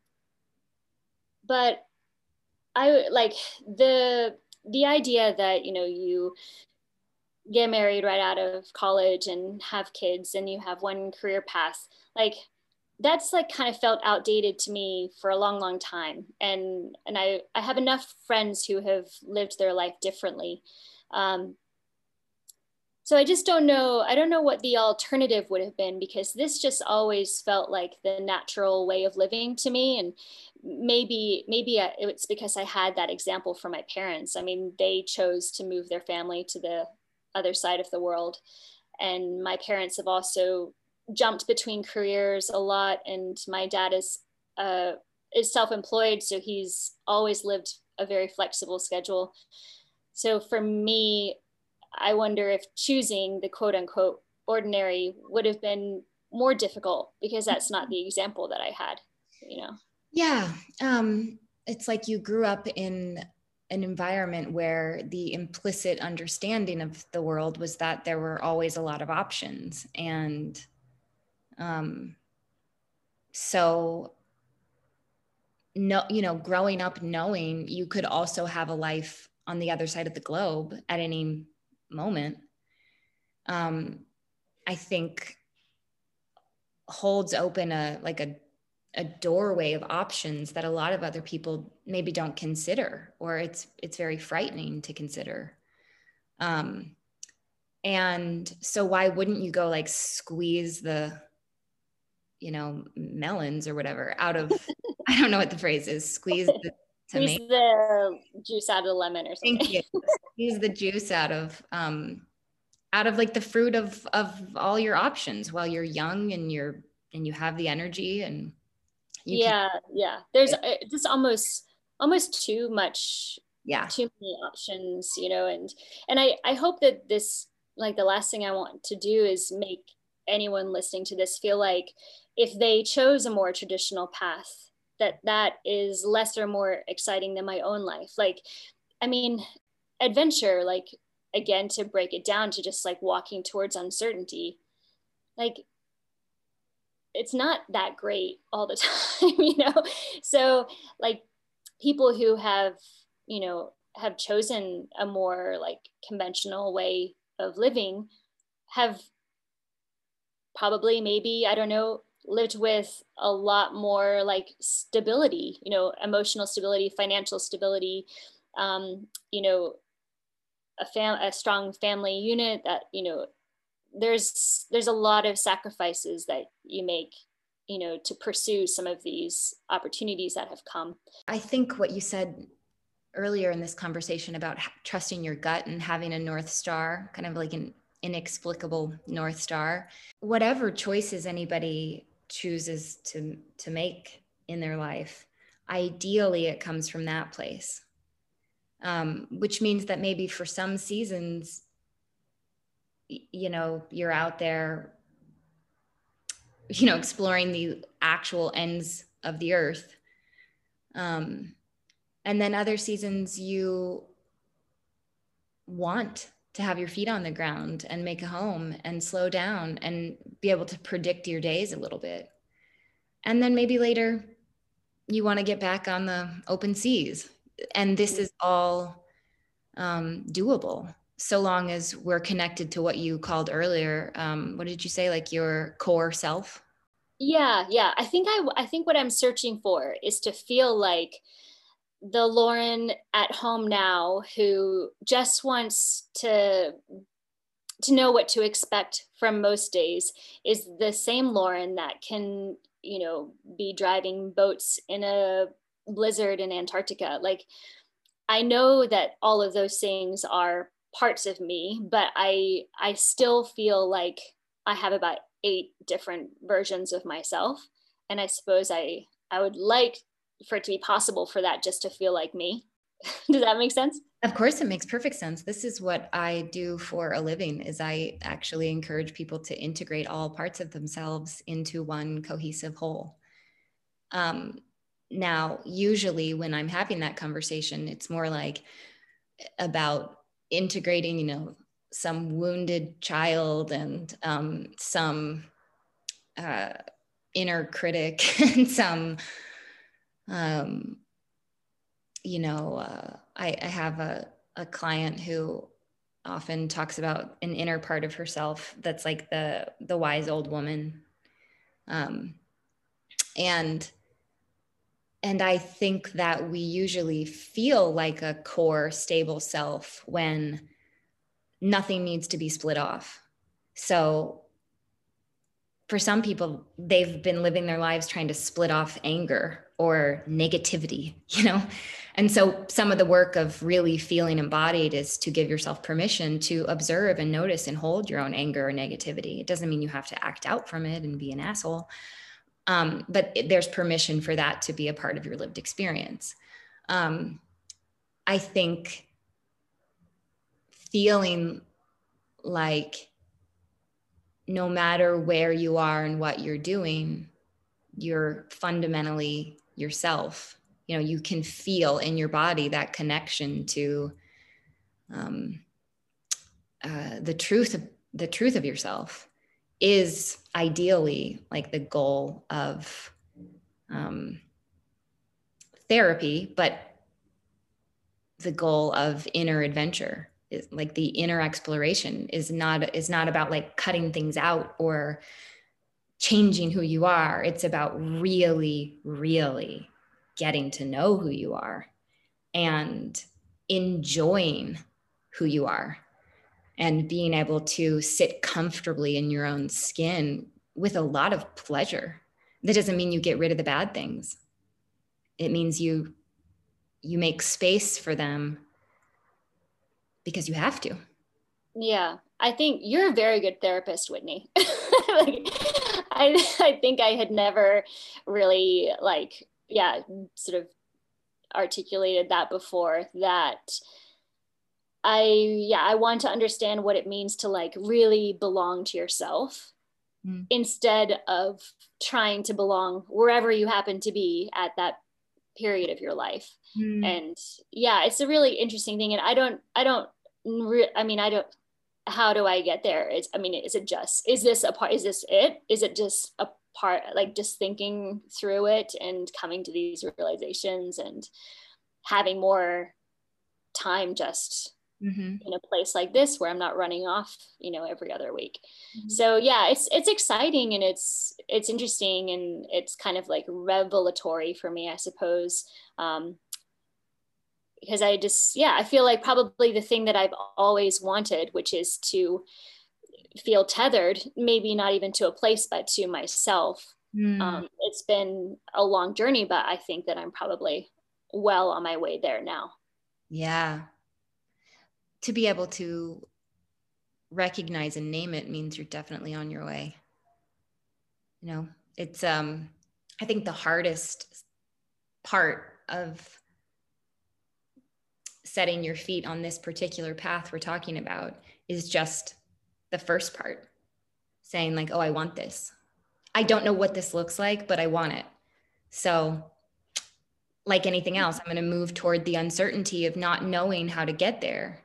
but I like the the idea that you know you get married right out of college and have kids and you have one career path like that's like kind of felt outdated to me for a long long time. And and i i have enough friends who have lived their life differently. Um, so i just don't know i don't know what the alternative would have been because this just always felt like the natural way of living to me. And maybe maybe it's because i had that example from my parents. I mean they chose to move their family to the other side of the world and my parents have also jumped between careers a lot and my dad is uh, is self-employed so he's always lived a very flexible schedule so for me I wonder if choosing the quote unquote ordinary would have been more difficult because that's not the example that I had, you know? Yeah. Um, it's like you grew up in an environment where the implicit understanding of the world was that there were always a lot of options. And um, so, no, you know, growing up knowing you could also have a life on the other side of the globe at any moment, um, I think holds open a like a a doorway of options that a lot of other people maybe don't consider or it's it's very frightening to consider um and so why wouldn't you go like squeeze the you know melons or whatever out of i don't know what the phrase is squeeze the Squeeze the juice out of the lemon or something. Thank you. Squeeze the juice out of um, out of like the fruit of of all your options while you're young and you're and you have the energy and yeah can- yeah there's uh, just almost almost too much yeah. too many options you know and and i i hope that this like the last thing i want to do is make anyone listening to this feel like if they chose a more traditional path that that is less or more exciting than my own life. Like i mean adventure like again to break it down to just like walking towards uncertainty like it's not that great all the time you know? So like people who have you know have chosen a more like conventional way of living have probably maybe i don't know lived with a lot more like stability, you know, emotional stability, financial stability, um, you know, a fam a strong family unit that, you know, there's there's a lot of sacrifices that you make you know to pursue some of these opportunities that have come. I think what you said earlier in this conversation about trusting your gut and having a north star kind of like an inexplicable north star whatever choices anybody chooses to to make in their life ideally it comes from that place. Um, which means that maybe for some seasons, you know, you're out there, you know, exploring the actual ends of the earth. Um, and then other seasons you want to have your feet on the ground and make a home and slow down and be able to predict your days a little bit. And then maybe later you want to get back on the open seas. And this is all um, doable so long as we're connected to what you called earlier. Um, what did you say? Like your core self? Yeah, yeah. I think I, I think what I'm searching for is to feel like the Lauren at home now who just wants to to know what to expect from most days is the same Lauren that can, you know, be driving boats in a blizzard in Antarctica. Like I know that all of those things are parts of me, but I I still feel like I have about eight different versions of myself and I suppose I I would like for it to be possible for that just to feel like me. Does that make sense? Of course it makes perfect sense. This is what I do for a living is I actually encourage people to integrate all parts of themselves into one cohesive whole. Um, now, usually when I'm having that conversation, it's more like about integrating, you know, some wounded child and um, some uh, inner critic and some um, you know, uh, I, I, have a, a client who often talks about an inner part of herself that's like the the wise old woman. Um, and and i think that we usually feel like a core stable self when nothing needs to be split off so for some people they've been living their lives trying to split off anger or negativity, you know? And so some of the work of really feeling embodied is to give yourself permission to observe and notice and hold your own anger or negativity. It doesn't mean you have to act out from it and be an asshole. Um, but there's permission for that to be a part of your lived experience. Um, I think feeling like no matter where you are and what you're doing, you're fundamentally yourself you know you can feel in your body that connection to um, uh, the truth of the truth of yourself is ideally like the goal of um, therapy but the goal of inner adventure is like the inner exploration is not is not about like cutting things out or changing who you are. It's about really, really getting to know who you are and enjoying who you are and being able to sit comfortably in your own skin with a lot of pleasure. That doesn't mean you get rid of the bad things. It means you you make space for them because you have to. Yeah, I think you're a very good therapist, Whitney. like, I, I think I had never really like, yeah, sort of articulated that before that I, yeah, I want to understand what it means to like really belong to yourself mm. instead of trying to belong wherever you happen to be at that period of your life. Mm. And yeah, it's a really interesting thing. And I don't, I don't, re- I mean, I don't, how do I get there? Is I mean, is it just is this a part? Is this it? Is it just a part? Like just thinking through it and coming to these realizations and having more time just mm-hmm. in a place like this where I'm not running off, you know, every other week. Mm-hmm. So yeah, it's it's exciting and it's it's interesting and it's kind of like revelatory for me, I suppose. Um, because I just, yeah, I feel like probably the thing that I've always wanted, which is to feel tethered, maybe not even to a place, but to myself. Mm. Um, it's been a long journey, but I think that I'm probably well on my way there now. Yeah. To be able to recognize and name it means you're definitely on your way. You know, it's, um, I think the hardest part of setting your feet on this particular path we're talking about is just the first part saying like oh i want this. I don't know what this looks like but i want it. So like anything else i'm going to move toward the uncertainty of not knowing how to get there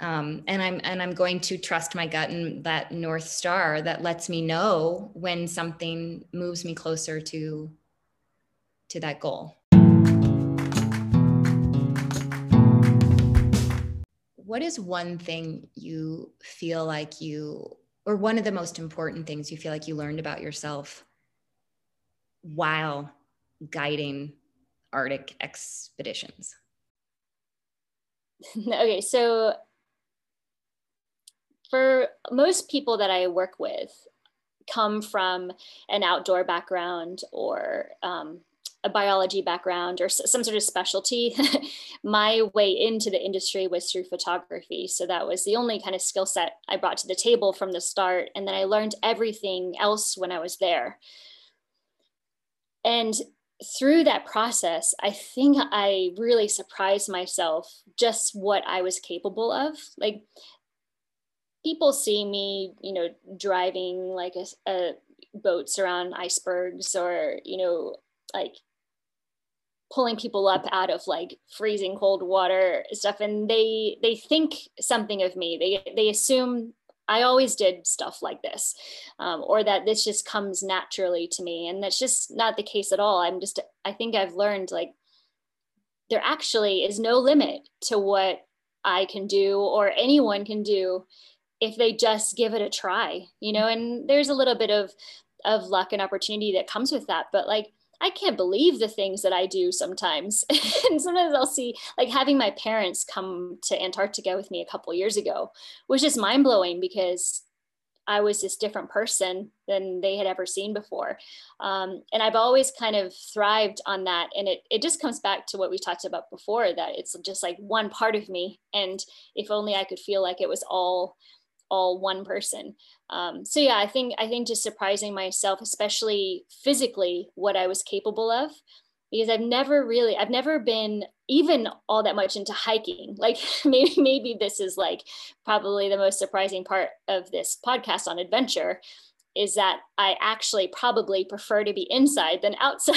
um, and i'm and i'm going to trust my gut and that north star that lets me know when something moves me closer to to that goal. What is one thing you feel like you or one of the most important things you feel like you learned about yourself while guiding arctic expeditions? Okay so for most people that I work with come from an outdoor background or um, a biology background or some sort of specialty. My way into the industry was through photography. So that was the only kind of skill set I brought to the table from the start. And then I learned everything else when I was there. And through that process, I think I really surprised myself just what I was capable of. Like people see me, you know, driving like a, a boats around icebergs or, you know, like pulling people up out of like freezing cold water stuff and they they think something of me. They they assume i always did stuff like this um, or that this just comes naturally to me and that's just not the case at all. I'm just i think i've learned like there actually is no limit to what i can do or anyone can do if they just give it a try you know and there's a little bit of of luck and opportunity that comes with that but like I can't believe the things that I do sometimes. and sometimes I'll see like having my parents come to Antarctica with me a couple years ago was just mind blowing because I was this different person than they had ever seen before. Um, and I've always kind of thrived on that. And it, it just comes back to what we talked about before that it's just like one part of me. And if only I could feel like it was all all one person. Um, so yeah, I think I think just surprising myself, especially physically, what I was capable of, because I've never really I've never been even all that much into hiking. Like maybe maybe this is like probably the most surprising part of this podcast on adventure is that I actually probably prefer to be inside than outside.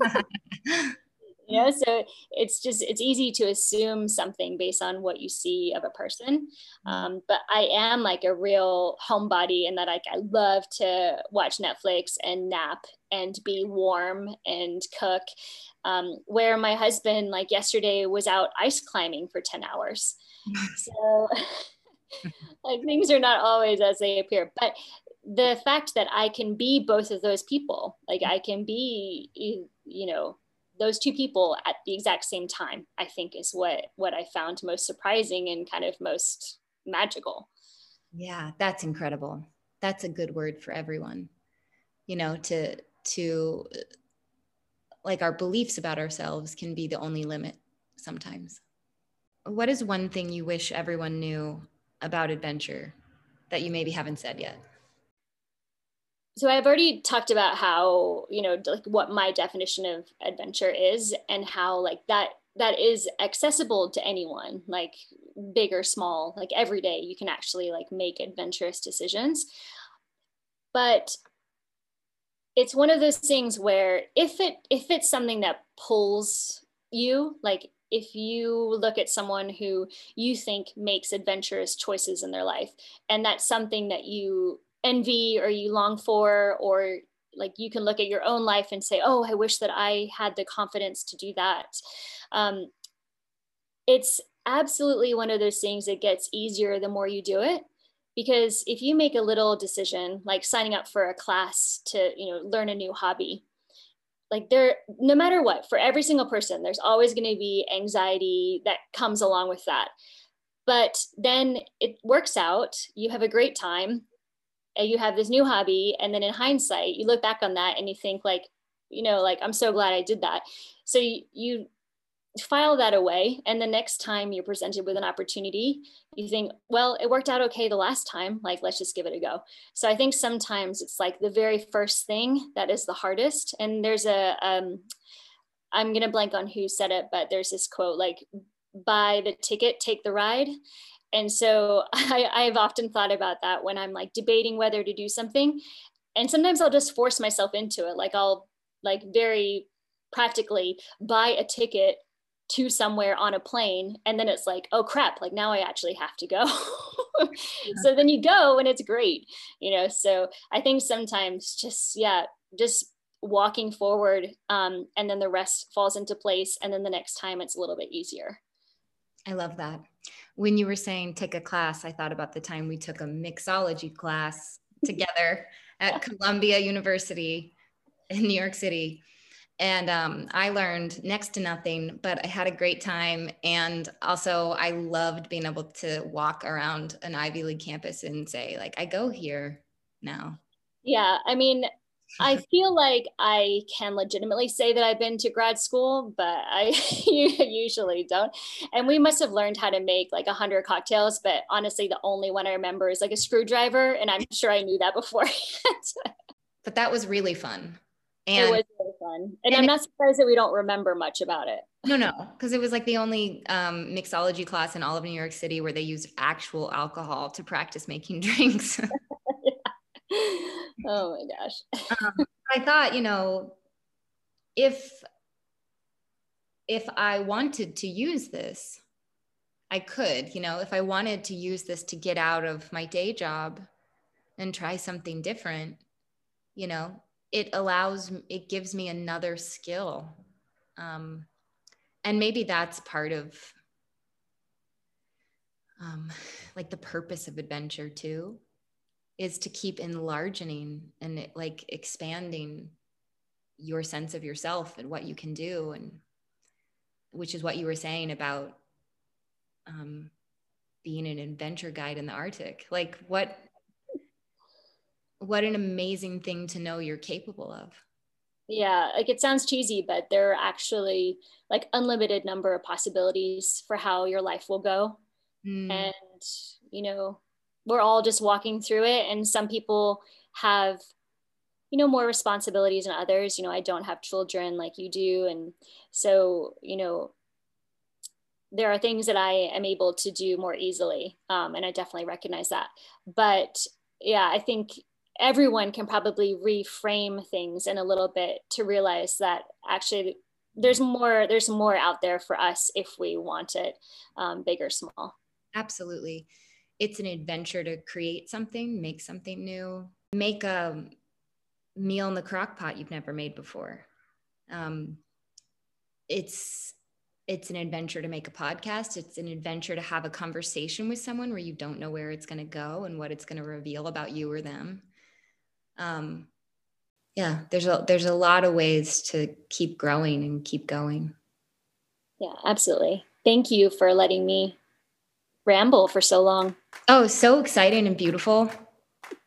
you know so it's just it's easy to assume something based on what you see of a person. Mm-hmm. um, but i am like a real homebody in that like i love to watch netflix and nap and be warm and cook. Um, where my husband like yesterday was out ice climbing for 10 hours. So like things are not always as they appear. But the fact that i can be both of those people like i can be you know those two people at the exact same time i think is what what i found most surprising and kind of most magical. Yeah that's incredible. That's a good word for everyone you know to to like our beliefs about ourselves can be the only limit sometimes. What is one thing you wish everyone knew about adventure that you maybe haven't said yet so I've already talked about how, you know, like what my definition of adventure is and how like that that is accessible to anyone, like big or small, like every day you can actually like make adventurous decisions. But it's one of those things where if it if it's something that pulls you, like if you look at someone who you think makes adventurous choices in their life and that's something that you envy or you long for or like you can look at your own life and say oh i wish that i had the confidence to do that. Um, it's absolutely one of those things that gets easier the more you do it because if you make a little decision like signing up for a class to you know learn a new hobby like there no matter what for every single person there's always going to be anxiety that comes along with that. But then it works out you have a great time you have this new hobby and then in hindsight you look back on that and you think like you know like i'm so glad i did that so you, you file that away and the next time you're presented with an opportunity you think well it worked out okay the last time like let's just give it a go so i think sometimes it's like the very first thing that is the hardest and there's a um, i'm to blank on who said it but there's this quote like buy the ticket, take the ride. And so I, I've often thought about that when I'm like debating whether to do something. And sometimes I'll just force myself into it. Like I'll like very practically buy a ticket to somewhere on a plane and then it's like oh crap like now i actually have to go yeah. so then you go and it's great you know so i think sometimes just yeah just walking forward um, and then the rest falls into place and then the next time it's a little bit easier i love that when you were saying take a class i thought about the time we took a mixology class together at columbia university in new york city and um, I learned next to nothing, but I had a great time. And also, I loved being able to walk around an Ivy League campus and say, like, I go here now. Yeah. I mean, I feel like I can legitimately say that I've been to grad school, but I usually don't. And we must have learned how to make like a hundred cocktails, but honestly, the only one I remember is like a screwdriver, and I'm sure I knew that before. but that was really fun. And it was really fun. And, and I'm not surprised that we don't remember much about it. No, no, because it was like the only um, mixology class in all of New York City where they used actual alcohol to practice making drinks. Oh my gosh. um, I thought, you know, if if I wanted to use this, I could, you know, if I wanted to use this to get out of my day job and try something different, you know, it allows it gives me another skill um, and maybe that's part of um, like the purpose of adventure too is to keep enlarging and like expanding your sense of yourself and what you can do and which is what you were saying about um, being an adventure guide in the arctic. Like what what an amazing thing to know you're capable of. Yeah like it sounds cheesy but there are actually like unlimited number of possibilities for how your life will go. Mm. and you know we're all just walking through it. And some people have you know more responsibilities than others. You know i don't have children like you do. And so you know there are things that i am able to do more easily. Um, and i definitely recognize that. But yeah i think everyone can probably reframe things in a little bit to realize that actually there's more there's more out there for us if we want it um, big or small. Absolutely it's an adventure to create something make something new make a meal in the crock pot you've never made before um, it's it's an adventure to make a podcast it's an adventure to have a conversation with someone where you don't know where it's going to go and what it's going to reveal about you or them um, yeah, there's a there's a lot of ways to keep growing and keep going. Yeah, absolutely. Thank you for letting me ramble for so long. Oh, so exciting and beautiful.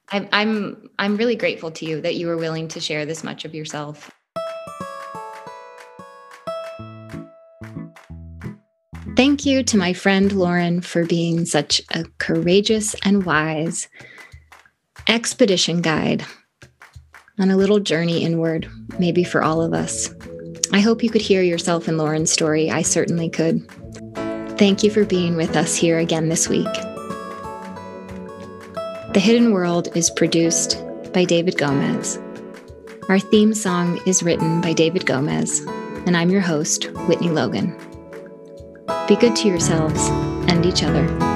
I'm I'm I'm really grateful to you that you were willing to share this much of yourself. Thank you to my friend Lauren for being such a courageous and wise expedition guide on a little journey inward, maybe for all of us. I hope you could hear yourself in Lauren's story. I certainly could. Thank you for being with us here again this week. The Hidden World is produced by David Gomez. Our theme song is written by David Gomez, and I'm your host, Whitney Logan. Be good to yourselves and each other.